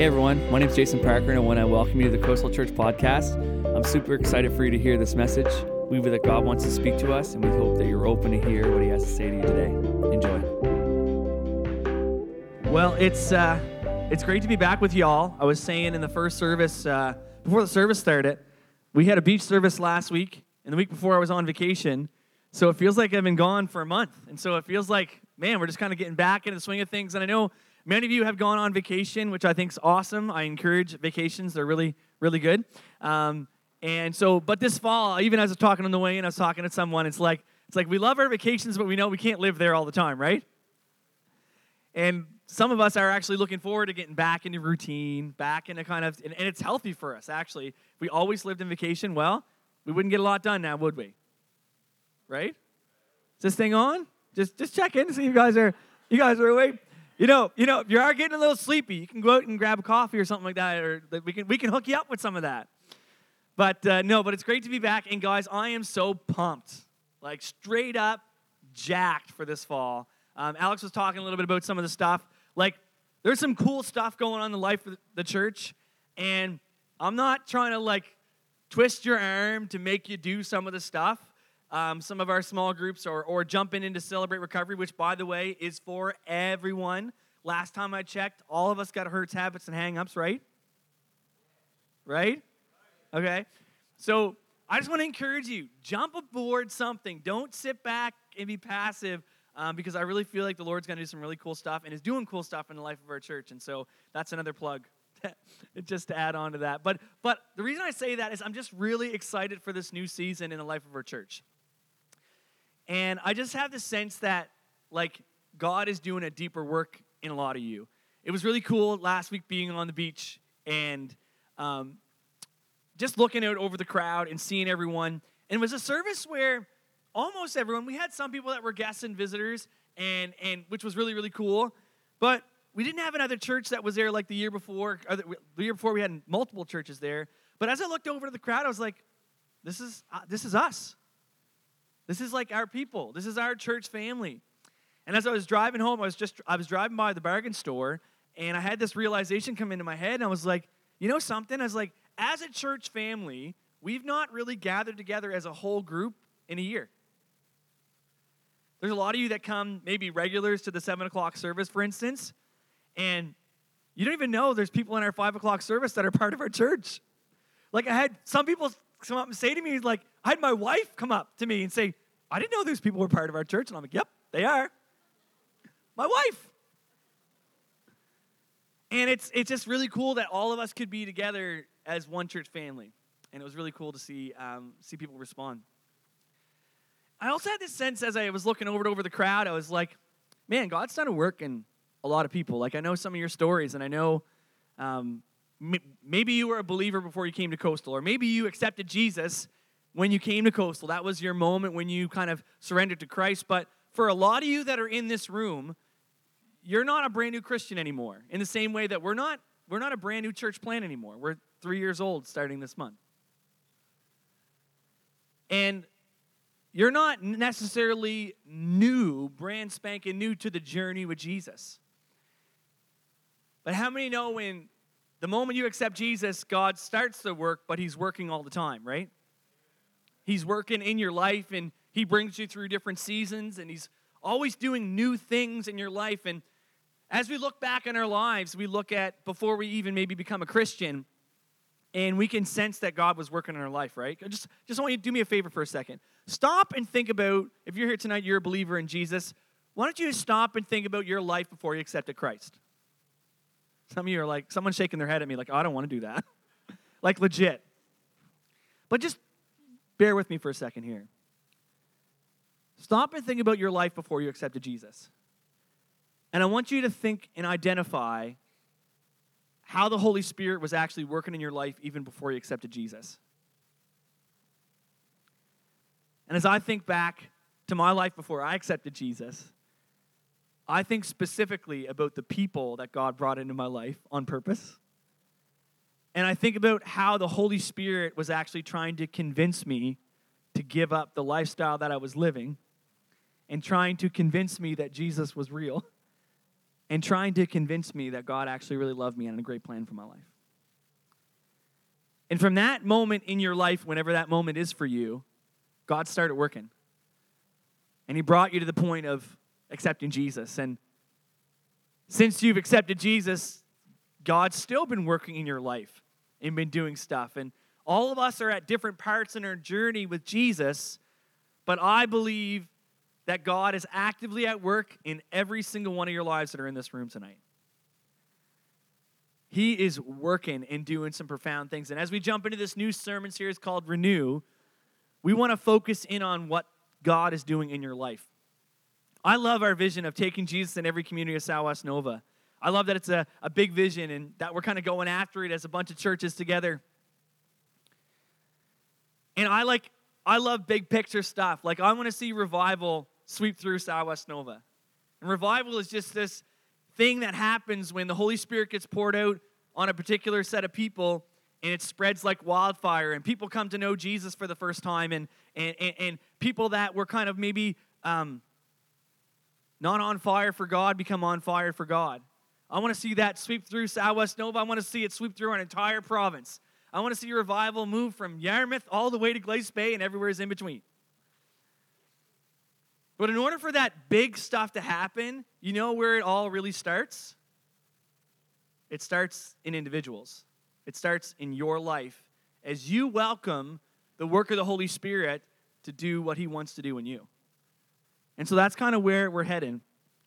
Hey everyone, my name is Jason Parker, and I want to welcome you to the Coastal Church podcast. I'm super excited for you to hear this message. We believe that God wants to speak to us, and we hope that you're open to hear what He has to say to you today. Enjoy. Well, it's uh, it's great to be back with y'all. I was saying in the first service uh, before the service started, we had a beach service last week, and the week before I was on vacation. So it feels like I've been gone for a month, and so it feels like man, we're just kind of getting back into the swing of things. And I know Many of you have gone on vacation, which I think is awesome. I encourage vacations; they're really, really good. Um, and so, but this fall, even as I was talking on the way in, I was talking to someone. It's like it's like we love our vacations, but we know we can't live there all the time, right? And some of us are actually looking forward to getting back into routine, back into kind of, and, and it's healthy for us actually. If we always lived in vacation, well, we wouldn't get a lot done now, would we? Right? Is this thing on? Just just check in to see if you guys are you guys are awake. You know, you know, if you are getting a little sleepy, you can go out and grab a coffee or something like that, or we can we can hook you up with some of that. But uh, no, but it's great to be back, and guys, I am so pumped, like straight up jacked for this fall. Um, Alex was talking a little bit about some of the stuff. Like, there's some cool stuff going on in the life of the church, and I'm not trying to like twist your arm to make you do some of the stuff um, some of our small groups or, or jumping into Celebrate Recovery, which, by the way, is for everyone. Last time I checked, all of us got hurts, habits, and hangups, right? Right? Okay. So I just want to encourage you jump aboard something. Don't sit back and be passive um, because I really feel like the Lord's going to do some really cool stuff and is doing cool stuff in the life of our church. And so that's another plug. just to add on to that. But but the reason I say that is I'm just really excited for this new season in the life of our church. And I just have the sense that, like, God is doing a deeper work in a lot of you. It was really cool last week being on the beach and um, just looking out over the crowd and seeing everyone. And it was a service where almost everyone, we had some people that were guests and visitors, and, and which was really, really cool. But we didn't have another church that was there like the year before. The, year before, we had multiple churches there. But as I looked over to the crowd, I was like, this is, uh, this is us. This is like our people. This is our church family. And as I was driving home, I was just I was driving by the bargain store and I had this realization come into my head and I was like, you know something? I was like, as a church family, we've not really gathered together as a whole group in a year. There's a lot of you that come, maybe regulars to the seven o'clock service, for instance, and you don't even know there's people in our five o'clock service that are part of our church. Like I had some people come up and say to me, like, I had my wife come up to me and say, I didn't know those people were part of our church. And I'm like, yep, they are. My wife. And it's, it's just really cool that all of us could be together as one church family. And it was really cool to see, um, see people respond. I also had this sense as I was looking over over the crowd, I was like, man, God's done a work in a lot of people. Like, I know some of your stories, and I know um, maybe you were a believer before you came to Coastal, or maybe you accepted Jesus when you came to Coastal. That was your moment when you kind of surrendered to Christ. But for a lot of you that are in this room, you're not a brand new Christian anymore. In the same way that we're not we're not a brand new church plant anymore. We're 3 years old starting this month. And you're not necessarily new, brand spanking new to the journey with Jesus. But how many know when the moment you accept Jesus, God starts the work, but He's working all the time, right? He's working in your life and He brings you through different seasons and He's always doing new things in your life. And as we look back in our lives, we look at before we even maybe become a Christian, and we can sense that God was working in our life, right? Just, just want you to do me a favor for a second. Stop and think about if you're here tonight, you're a believer in Jesus. Why don't you stop and think about your life before you accepted Christ? Some of you are like, someone's shaking their head at me, like, oh, I don't want to do that. like, legit. But just bear with me for a second here. Stop and think about your life before you accepted Jesus. And I want you to think and identify how the Holy Spirit was actually working in your life even before you accepted Jesus. And as I think back to my life before I accepted Jesus, I think specifically about the people that God brought into my life on purpose. And I think about how the Holy Spirit was actually trying to convince me to give up the lifestyle that I was living and trying to convince me that Jesus was real and trying to convince me that God actually really loved me and had a great plan for my life. And from that moment in your life, whenever that moment is for you, God started working. And He brought you to the point of accepting Jesus. And since you've accepted Jesus, God's still been working in your life and been doing stuff. And all of us are at different parts in our journey with Jesus, but I believe that God is actively at work in every single one of your lives that are in this room tonight. He is working and doing some profound things. And as we jump into this new sermon series called Renew, we want to focus in on what God is doing in your life. I love our vision of taking Jesus in every community of Southwest Nova. I love that it's a, a big vision and that we're kind of going after it as a bunch of churches together. And I like, I love big picture stuff. Like, I want to see revival sweep through Southwest Nova. And revival is just this thing that happens when the Holy Spirit gets poured out on a particular set of people and it spreads like wildfire and people come to know jesus for the first time and and, and, and people that were kind of maybe um, not on fire for god become on fire for god i want to see that sweep through southwest nova. I want to see it sweep through an entire province. I want to see revival move from yarmouth all the way to glace bay and everywhere is in between. But in order for that big stuff to happen you know where it all really starts? It starts in individuals. It starts in your life as you welcome the work of the Holy Spirit to do what He wants to do in you. And so that's kind of where we're heading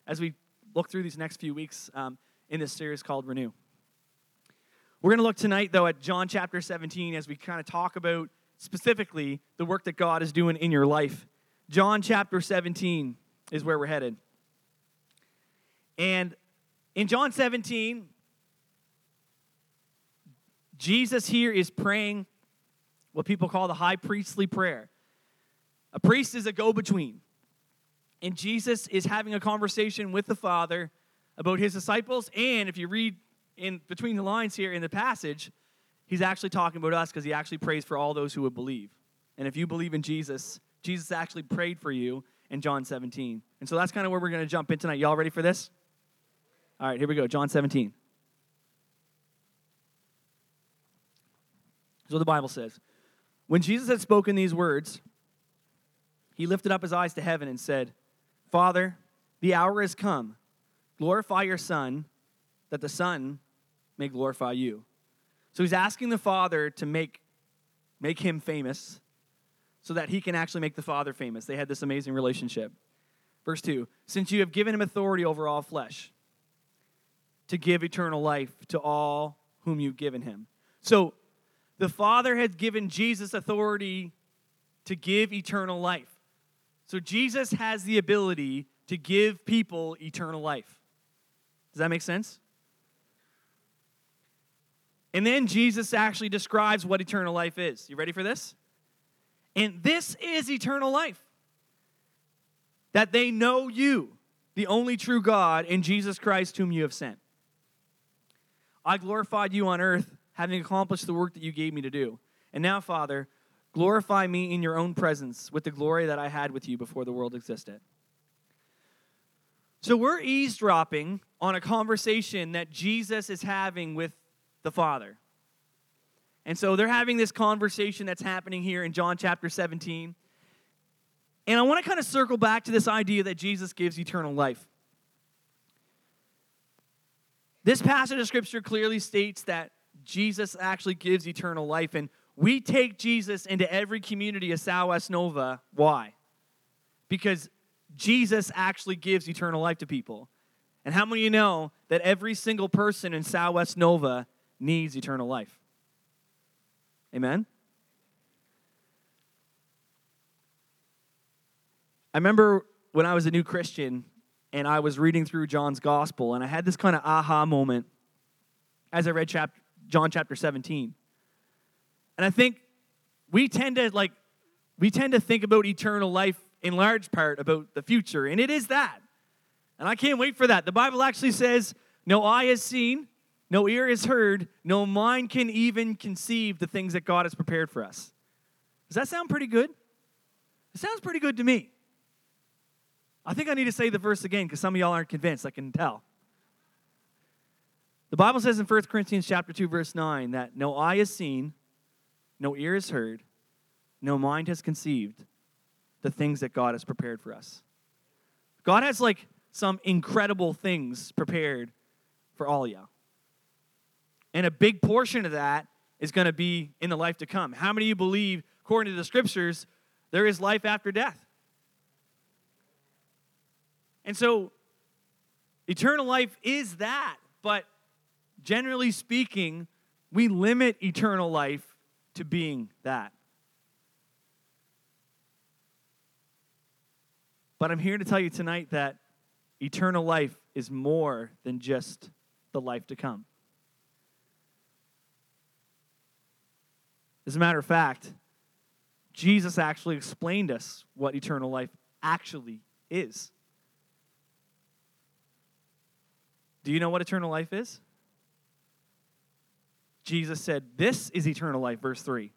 as we look through these next few weeks. Um, in this series called Renew. We're going to look tonight, though, at John chapter 17 as we kind of talk about specifically the work that God is doing in your life. John chapter 17 is where we're headed. And in John 17, Jesus here is praying what people call the high priestly prayer. A priest is a go between. And Jesus is having a conversation with the Father about his disciples. And if you read in between the lines here in the passage, he's actually talking about us because he actually prays for all those who would believe. And if you believe in Jesus, Jesus actually prayed for you in John 17. And so that's kind of where we're going to jump in tonight. Y'all ready for this? All right, here we go. John 17. So the Bible says. When Jesus had spoken these words, he lifted up his eyes to heaven and said, Father, the hour has come. Glorify your Son, that the Son may glorify you. So he's asking the Father to make, make him famous so that he can actually make the Father famous. They had this amazing relationship. Verse 2 Since you have given him authority over all flesh, to give eternal life to all whom you've given him. So the Father has given Jesus authority to give eternal life. So Jesus has the ability to give people eternal life. Does that make sense? And then Jesus actually describes what eternal life is. You ready for this? And this is eternal life that they know you, the only true God, and Jesus Christ, whom you have sent. I glorified you on earth having accomplished the work that you gave me to do. And now, Father, glorify me in your own presence with the glory that I had with you before the world existed. So we're eavesdropping on a conversation that Jesus is having with the Father. And so they're having this conversation that's happening here in John chapter 17. And I want to kind of circle back to this idea that Jesus gives eternal life. This passage of scripture clearly states that Jesus actually gives eternal life. And we take Jesus into every community of Southwest Nova. Why? Because Jesus actually gives eternal life to people. And how many of you know that every single person in Southwest Nova needs eternal life? Amen? I remember when I was a new Christian and I was reading through John's gospel, and I had this kind of aha moment as I read chapter, John chapter 17. And I think we tend to like we tend to think about eternal life in large part about the future, and it is that. And I can't wait for that. The Bible actually says, No eye has seen, no ear has heard, no mind can even conceive the things that God has prepared for us. Does that sound pretty good? It sounds pretty good to me. I think I need to say the verse again because some of y'all aren't convinced, I can tell. The Bible says in 1 Corinthians chapter 2 verse 9 that no eye has seen, no ear has heard, no mind has conceived the things that God has prepared for us. God has like some incredible things prepared for all y'all. And a big portion of that is going to be in the life to come. How many of you believe, according to the scriptures, there is life after death? And so, eternal life is that, but generally speaking, we limit eternal life to being that. But I'm here to tell you tonight that eternal life is more than just the life to come. As a matter of fact, Jesus actually explained us what eternal life actually is. Do you know what eternal life is? Jesus said, This is eternal life, verse 3.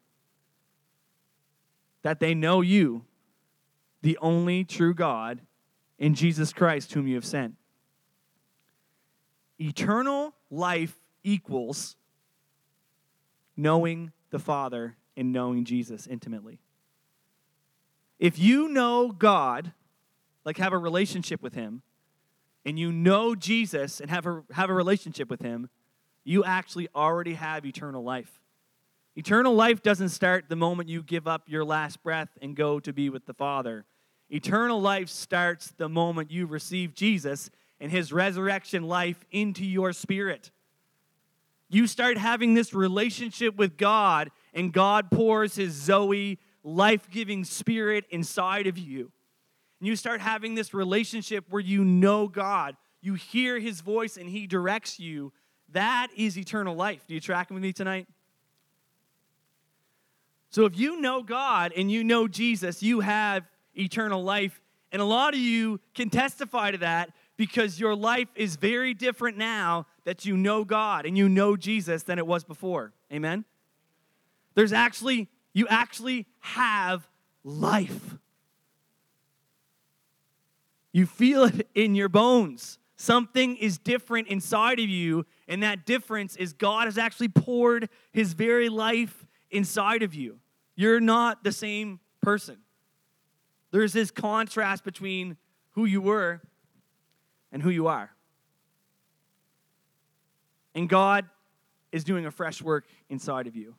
That they know you, the only true God, in Jesus Christ, whom you have sent. Eternal life equals knowing the Father and knowing Jesus intimately. If you know God, like have a relationship with Him, and you know Jesus and have a, have a relationship with Him, you actually already have eternal life. Eternal life doesn't start the moment you give up your last breath and go to be with the Father. Eternal life starts the moment you receive Jesus and his resurrection life into your spirit. You start having this relationship with God, and God pours his Zoe, life giving spirit inside of you. And you start having this relationship where you know God, you hear his voice, and he directs you that is eternal life. Do you track with me tonight? So if you know God and you know Jesus, you have eternal life. And a lot of you can testify to that because your life is very different now that you know God and you know Jesus than it was before. Amen? There's actually, you actually have life. You feel it in your bones. Something is different inside of you, and that difference is God has actually poured his very life inside of you. You're not the same person. There's this contrast between who you were and who you are. And God is doing a fresh work inside of you.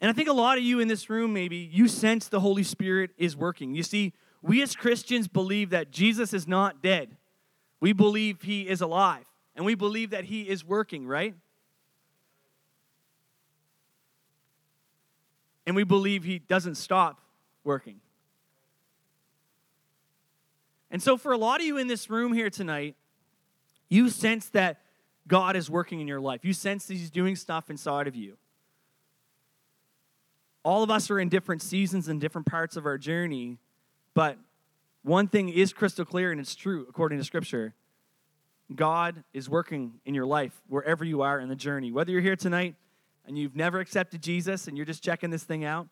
And I think a lot of you in this room, maybe, you sense the Holy Spirit is working. You see, we as Christians believe that Jesus is not dead. We believe he is alive, and we believe that he is working, right? And we believe he doesn't stop working. And so, for a lot of you in this room here tonight, you sense that God is working in your life. You sense that He's doing stuff inside of you. All of us are in different seasons and different parts of our journey, but one thing is crystal clear, and it's true according to Scripture God is working in your life wherever you are in the journey. Whether you're here tonight and you've never accepted Jesus and you're just checking this thing out,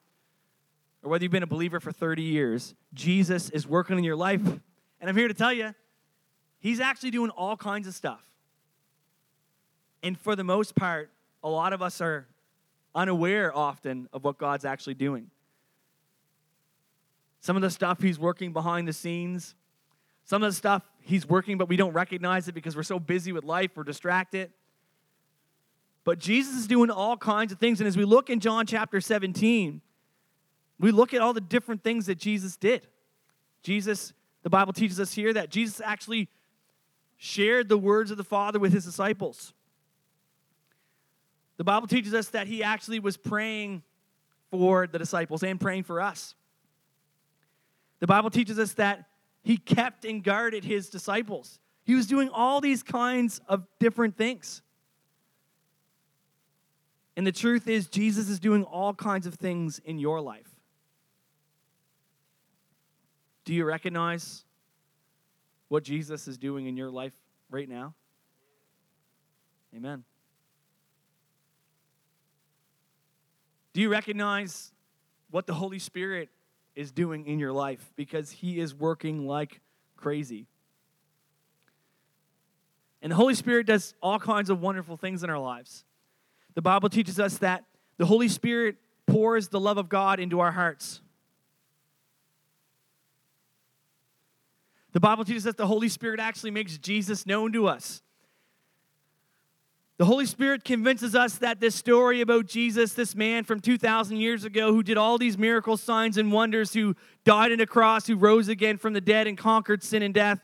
or whether you've been a believer for 30 years, Jesus is working in your life. And I'm here to tell you, He's actually doing all kinds of stuff. And for the most part, a lot of us are unaware often of what God's actually doing. Some of the stuff he's working behind the scenes. Some of the stuff he's working, but we don't recognize it because we're so busy with life, we're distracted. But Jesus is doing all kinds of things. And as we look in John chapter 17, we look at all the different things that Jesus did. Jesus, the Bible teaches us here that Jesus actually shared the words of the Father with his disciples. The Bible teaches us that he actually was praying for the disciples and praying for us. The Bible teaches us that he kept and guarded his disciples. He was doing all these kinds of different things. And the truth is, Jesus is doing all kinds of things in your life. Do you recognize what Jesus is doing in your life right now? Amen. Do you recognize what the Holy Spirit is doing in your life because He is working like crazy. And the Holy Spirit does all kinds of wonderful things in our lives. The Bible teaches us that the Holy Spirit pours the love of God into our hearts. The Bible teaches us that the Holy Spirit actually makes Jesus known to us. The Holy Spirit convinces us that this story about Jesus, this man from 2,000 years ago who did all these miracle signs and wonders, who died on a cross, who rose again from the dead and conquered sin and death,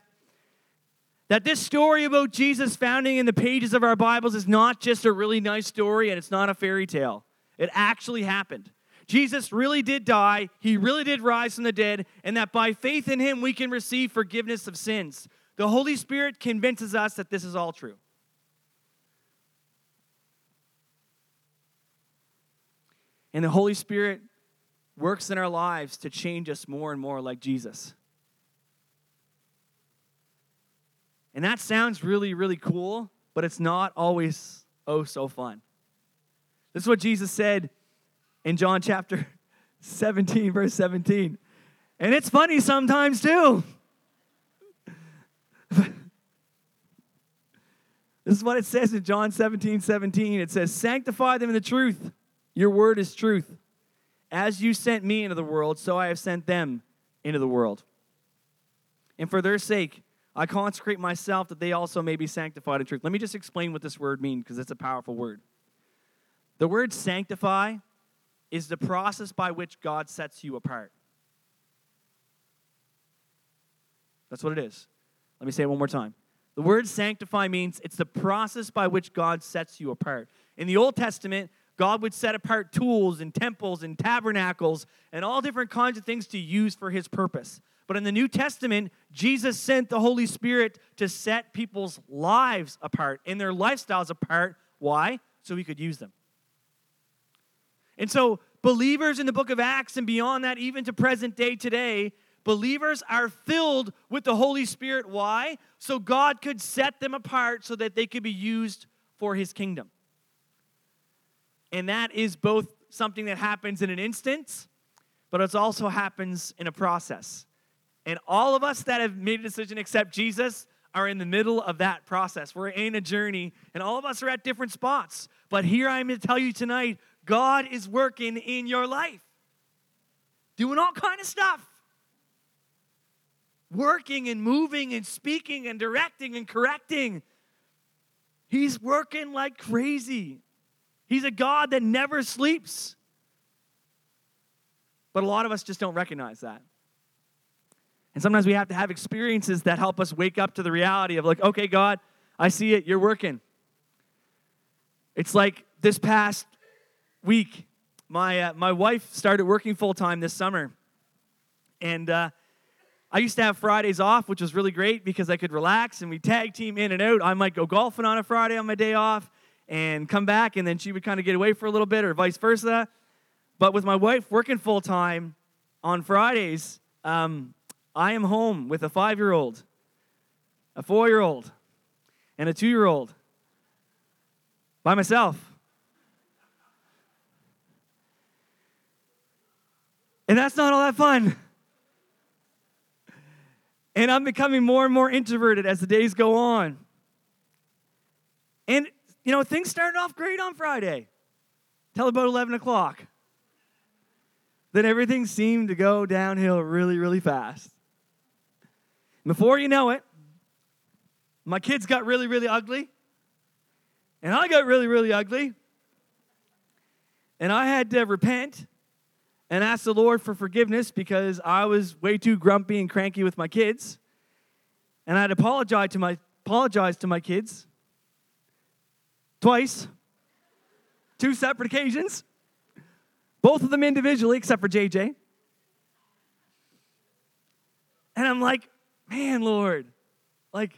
that this story about Jesus founding in the pages of our Bibles is not just a really nice story and it's not a fairy tale. It actually happened. Jesus really did die, he really did rise from the dead, and that by faith in him we can receive forgiveness of sins. The Holy Spirit convinces us that this is all true. And the Holy Spirit works in our lives to change us more and more like Jesus. And that sounds really, really cool, but it's not always oh so fun. This is what Jesus said in John chapter 17, verse 17. And it's funny sometimes too. this is what it says in John 17, 17. It says, Sanctify them in the truth. Your word is truth. As you sent me into the world, so I have sent them into the world. And for their sake, I consecrate myself that they also may be sanctified in truth. Let me just explain what this word means because it's a powerful word. The word sanctify is the process by which God sets you apart. That's what it is. Let me say it one more time. The word sanctify means it's the process by which God sets you apart. In the Old Testament, God would set apart tools and temples and tabernacles and all different kinds of things to use for his purpose. But in the New Testament, Jesus sent the Holy Spirit to set people's lives apart and their lifestyles apart. Why? So he could use them. And so, believers in the book of Acts and beyond that, even to present day today, believers are filled with the Holy Spirit. Why? So God could set them apart so that they could be used for his kingdom. And that is both something that happens in an instant, but it also happens in a process. And all of us that have made a decision to accept Jesus are in the middle of that process. We're in a journey, and all of us are at different spots. But here I'm going to tell you tonight God is working in your life, doing all kind of stuff. Working and moving and speaking and directing and correcting. He's working like crazy. He's a God that never sleeps. But a lot of us just don't recognize that. And sometimes we have to have experiences that help us wake up to the reality of, like, okay, God, I see it, you're working. It's like this past week, my, uh, my wife started working full time this summer. And uh, I used to have Fridays off, which was really great because I could relax and we tag team in and out. I might go golfing on a Friday on my day off and come back, and then she would kind of get away for a little bit, or vice versa. But with my wife working full time on Fridays, um, I am home with a five year old, a four year old, and a two year old by myself. And that's not all that fun. And I'm becoming more and more introverted as the days go on. And you know, things started off great on Friday till about 11 o'clock. Then everything seemed to go downhill really, really fast. Before you know it, my kids got really, really ugly. And I got really, really ugly. And I had to repent and ask the Lord for forgiveness because I was way too grumpy and cranky with my kids. And I had to apologize to my, apologize to my kids twice, two separate occasions, both of them individually, except for JJ. And I'm like, man, Lord, like,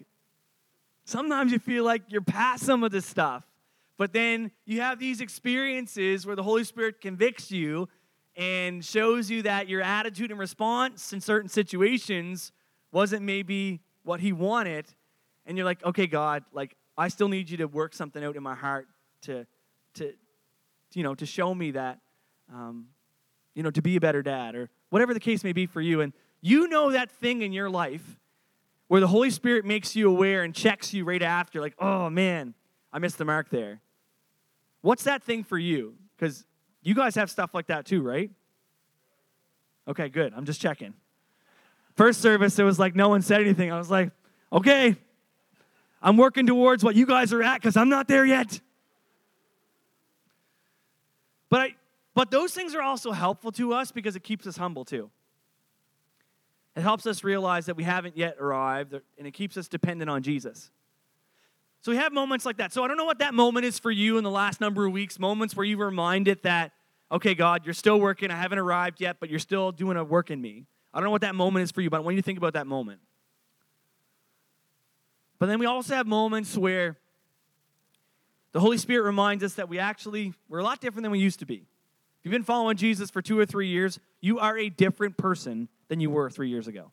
sometimes you feel like you're past some of this stuff, but then you have these experiences where the Holy Spirit convicts you and shows you that your attitude and response in certain situations wasn't maybe what He wanted. And you're like, okay, God, like, I still need you to work something out in my heart to, to you know, to show me that, um, you know, to be a better dad or whatever the case may be for you. And you know that thing in your life where the Holy Spirit makes you aware and checks you right after, like, oh man, I missed the mark there. What's that thing for you? Because you guys have stuff like that too, right? Okay, good. I'm just checking. First service, it was like no one said anything. I was like, okay, I'm working towards what you guys are at because I'm not there yet. But I, but those things are also helpful to us because it keeps us humble too. It helps us realize that we haven't yet arrived, and it keeps us dependent on Jesus. So we have moments like that. So I don't know what that moment is for you in the last number of weeks, moments where you were reminded that, okay, God, you're still working. I haven't arrived yet, but you're still doing a work in me. I don't know what that moment is for you, but I want you to think about that moment. But then we also have moments where the Holy Spirit reminds us that we actually, we're a lot different than we used to be. If you've been following Jesus for two or three years, you are a different person than you were three years ago.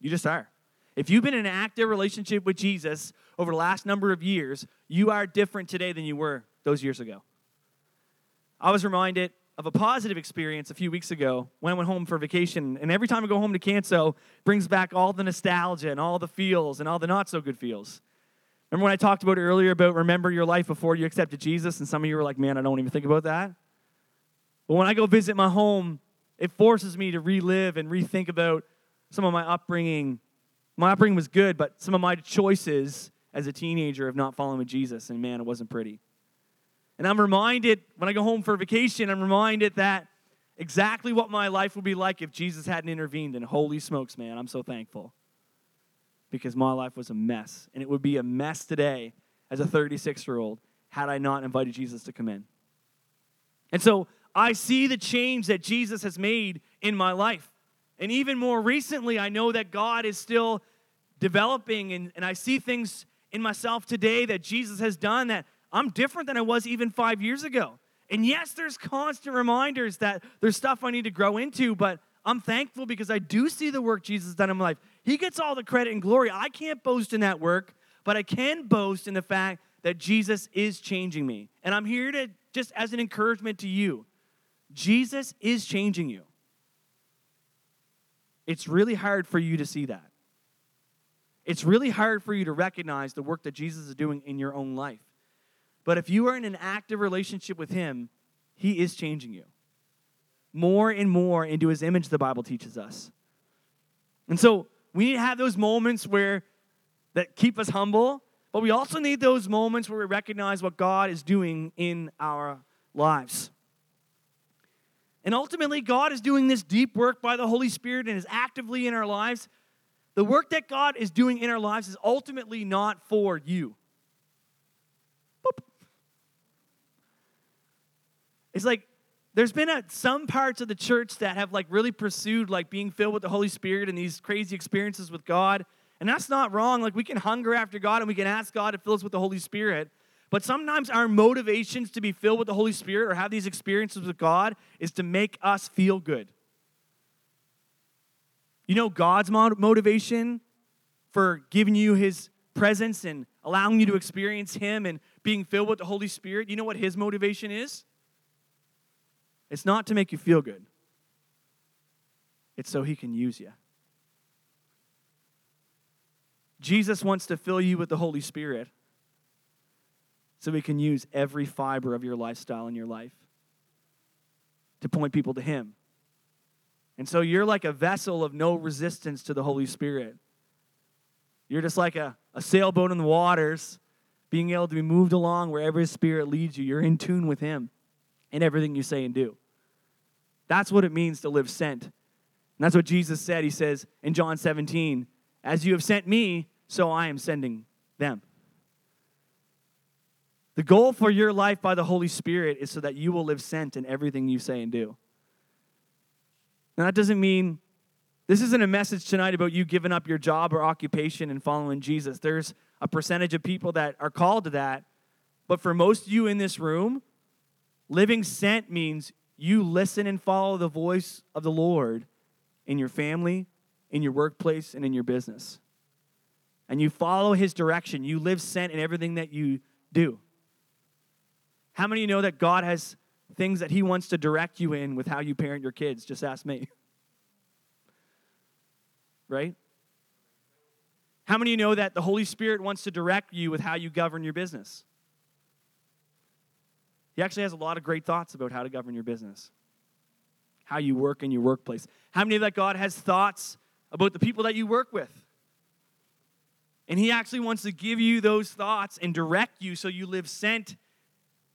You just are. If you've been in an active relationship with Jesus over the last number of years, you are different today than you were those years ago. I was reminded of a positive experience a few weeks ago when I went home for vacation. And every time I go home to Canso, brings back all the nostalgia and all the feels and all the not so good feels. Remember when I talked about earlier about remember your life before you accepted Jesus? And some of you were like, man, I don't even think about that. But when I go visit my home, it forces me to relive and rethink about some of my upbringing. My upbringing was good, but some of my choices as a teenager of not following Jesus, and man, it wasn't pretty. And I'm reminded when I go home for vacation, I'm reminded that exactly what my life would be like if Jesus hadn't intervened. And holy smokes, man, I'm so thankful because my life was a mess. And it would be a mess today as a 36 year old had I not invited Jesus to come in. And so I see the change that Jesus has made in my life. And even more recently, I know that God is still developing, and, and I see things in myself today that Jesus has done that I'm different than I was even five years ago. And yes, there's constant reminders that there's stuff I need to grow into, but I'm thankful because I do see the work Jesus done in my life. He gets all the credit and glory. I can't boast in that work, but I can boast in the fact that Jesus is changing me. And I'm here to just as an encouragement to you Jesus is changing you. It's really hard for you to see that. It's really hard for you to recognize the work that Jesus is doing in your own life. But if you are in an active relationship with Him, He is changing you more and more into His image, the Bible teaches us. And so we need to have those moments where that keep us humble, but we also need those moments where we recognize what God is doing in our lives. And ultimately, God is doing this deep work by the Holy Spirit and is actively in our lives. The work that God is doing in our lives is ultimately not for you. Boop. It's like there's been a, some parts of the church that have like really pursued like being filled with the Holy Spirit and these crazy experiences with God. And that's not wrong. Like we can hunger after God and we can ask God to fill us with the Holy Spirit. But sometimes our motivations to be filled with the Holy Spirit or have these experiences with God is to make us feel good. You know God's motivation for giving you his presence and allowing you to experience him and being filled with the Holy Spirit? You know what his motivation is? It's not to make you feel good. It's so he can use you. Jesus wants to fill you with the Holy Spirit so we can use every fiber of your lifestyle in your life to point people to Him. And so you're like a vessel of no resistance to the Holy Spirit. You're just like a, a sailboat in the waters, being able to be moved along wherever His Spirit leads you. You're in tune with Him in everything you say and do. That's what it means to live sent. And that's what Jesus said. He says in John 17, As you have sent me, so I am sending them. The goal for your life by the Holy Spirit is so that you will live sent in everything you say and do. Now, that doesn't mean this isn't a message tonight about you giving up your job or occupation and following Jesus. There's a percentage of people that are called to that. But for most of you in this room, living sent means you listen and follow the voice of the Lord in your family, in your workplace, and in your business. And you follow his direction. You live sent in everything that you do. How many you know that God has things that He wants to direct you in with how you parent your kids? Just ask me. right? How many you know that the Holy Spirit wants to direct you with how you govern your business? He actually has a lot of great thoughts about how to govern your business, how you work in your workplace. How many of that God has thoughts about the people that you work with? And He actually wants to give you those thoughts and direct you so you live sent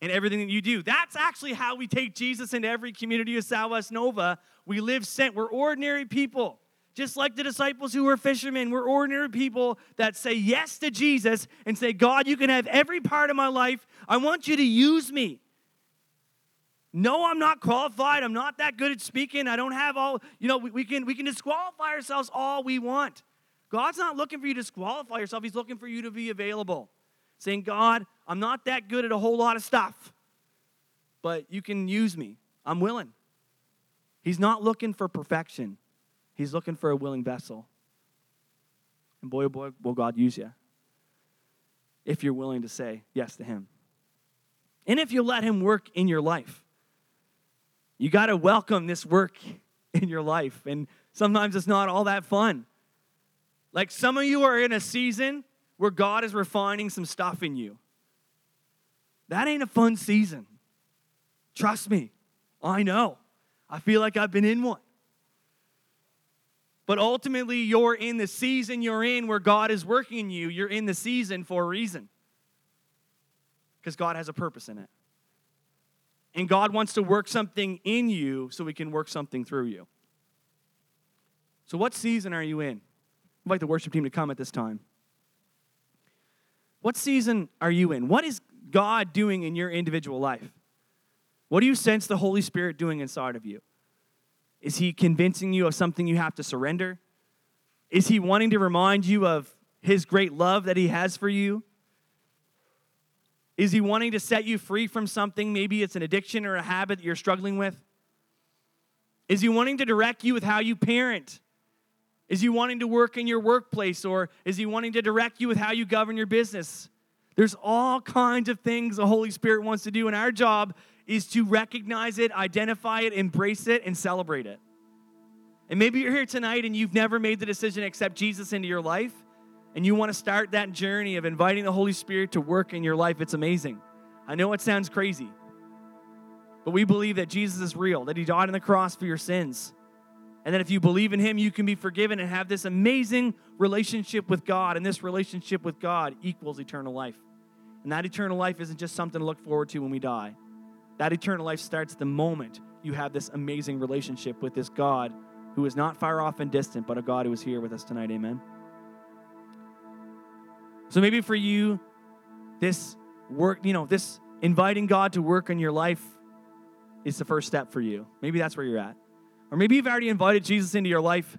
in everything that you do. That's actually how we take Jesus into every community of Southwest Nova. We live sent. We're ordinary people. Just like the disciples who were fishermen, we're ordinary people that say yes to Jesus and say, God, you can have every part of my life. I want you to use me. No, I'm not qualified. I'm not that good at speaking. I don't have all, you know, we, we, can, we can disqualify ourselves all we want. God's not looking for you to disqualify yourself, He's looking for you to be available. Saying, God, I'm not that good at a whole lot of stuff, but you can use me. I'm willing. He's not looking for perfection, He's looking for a willing vessel. And boy, oh boy, will God use you if you're willing to say yes to Him. And if you let Him work in your life. You got to welcome this work in your life. And sometimes it's not all that fun. Like some of you are in a season where God is refining some stuff in you. That ain't a fun season. Trust me, I know. I feel like I've been in one. But ultimately, you're in the season you're in where God is working in you. You're in the season for a reason. Because God has a purpose in it. And God wants to work something in you so He can work something through you. So, what season are you in? I'd invite the worship team to come at this time. What season are you in? What is God doing in your individual life? What do you sense the Holy Spirit doing inside of you? Is He convincing you of something you have to surrender? Is He wanting to remind you of His great love that He has for you? Is He wanting to set you free from something? Maybe it's an addiction or a habit that you're struggling with. Is He wanting to direct you with how you parent? Is He wanting to work in your workplace or is He wanting to direct you with how you govern your business? There's all kinds of things the Holy Spirit wants to do, and our job is to recognize it, identify it, embrace it, and celebrate it. And maybe you're here tonight and you've never made the decision to accept Jesus into your life, and you want to start that journey of inviting the Holy Spirit to work in your life. It's amazing. I know it sounds crazy, but we believe that Jesus is real, that He died on the cross for your sins. And that if you believe in Him, you can be forgiven and have this amazing relationship with God. And this relationship with God equals eternal life. And that eternal life isn't just something to look forward to when we die. That eternal life starts the moment you have this amazing relationship with this God who is not far off and distant, but a God who is here with us tonight. Amen. So maybe for you, this work, you know, this inviting God to work in your life is the first step for you. Maybe that's where you're at. Or maybe you've already invited Jesus into your life,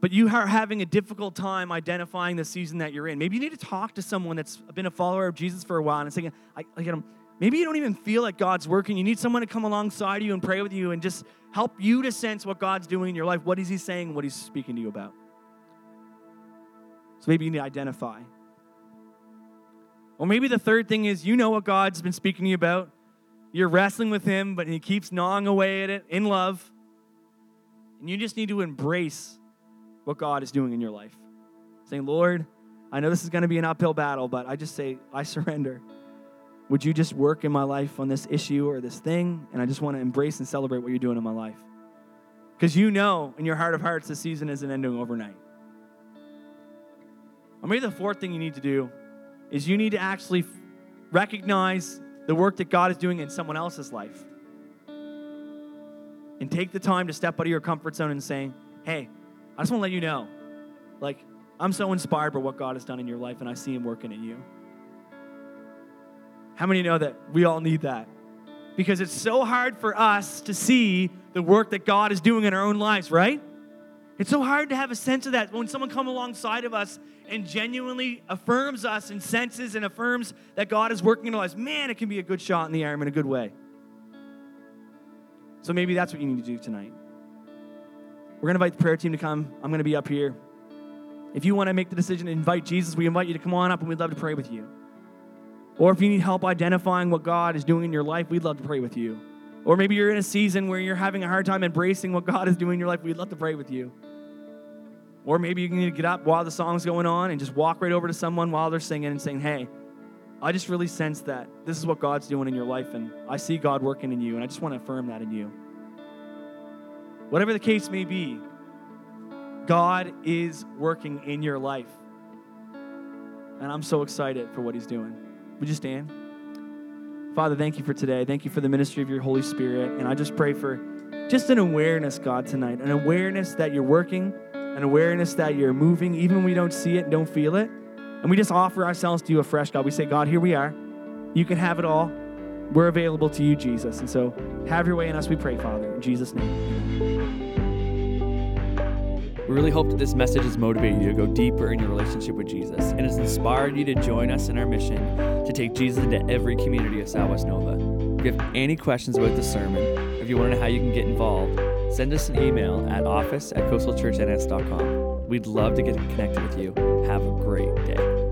but you are having a difficult time identifying the season that you're in. Maybe you need to talk to someone that's been a follower of Jesus for a while and saying, I, I get. Maybe you don't even feel like God's working. You need someone to come alongside you and pray with you and just help you to sense what God's doing in your life. What is He saying? What He's speaking to you about? So maybe you need to identify. Or maybe the third thing is you know what God's been speaking to you about. You're wrestling with Him, but He keeps gnawing away at it in love. And you just need to embrace what God is doing in your life. Saying, Lord, I know this is going to be an uphill battle, but I just say, I surrender. Would you just work in my life on this issue or this thing? And I just want to embrace and celebrate what you're doing in my life. Because you know in your heart of hearts, the season isn't ending overnight. Or maybe the fourth thing you need to do is you need to actually recognize the work that God is doing in someone else's life. And take the time to step out of your comfort zone and saying, hey, I just want to let you know, like, I'm so inspired by what God has done in your life, and I see Him working in you. How many know that we all need that? Because it's so hard for us to see the work that God is doing in our own lives, right? It's so hard to have a sense of that when someone comes alongside of us and genuinely affirms us and senses and affirms that God is working in our lives. Man, it can be a good shot in the arm in a good way. So maybe that's what you need to do tonight. We're going to invite the prayer team to come. I'm going to be up here. If you want to make the decision to invite Jesus, we invite you to come on up and we'd love to pray with you. Or if you need help identifying what God is doing in your life, we'd love to pray with you. Or maybe you're in a season where you're having a hard time embracing what God is doing in your life, we'd love to pray with you. Or maybe you need to get up while the song's going on and just walk right over to someone while they're singing and saying, Hey, I just really sense that this is what God's doing in your life, and I see God working in you, and I just want to affirm that in you. Whatever the case may be, God is working in your life. And I'm so excited for what He's doing. Would you stand? Father, thank you for today. Thank you for the ministry of your Holy Spirit. And I just pray for just an awareness, God, tonight, an awareness that you're working, an awareness that you're moving, even when we don't see it and don't feel it. And we just offer ourselves to you afresh, God. We say, God, here we are. You can have it all. We're available to you, Jesus. And so have your way in us, we pray, Father. In Jesus' name. We really hope that this message has motivated you to go deeper in your relationship with Jesus and has inspired you to join us in our mission to take Jesus into every community of Southwest Nova. If you have any questions about the sermon, if you want to know how you can get involved, send us an email at office at coastalchurchns.com. We'd love to get connected with you. Have a great day.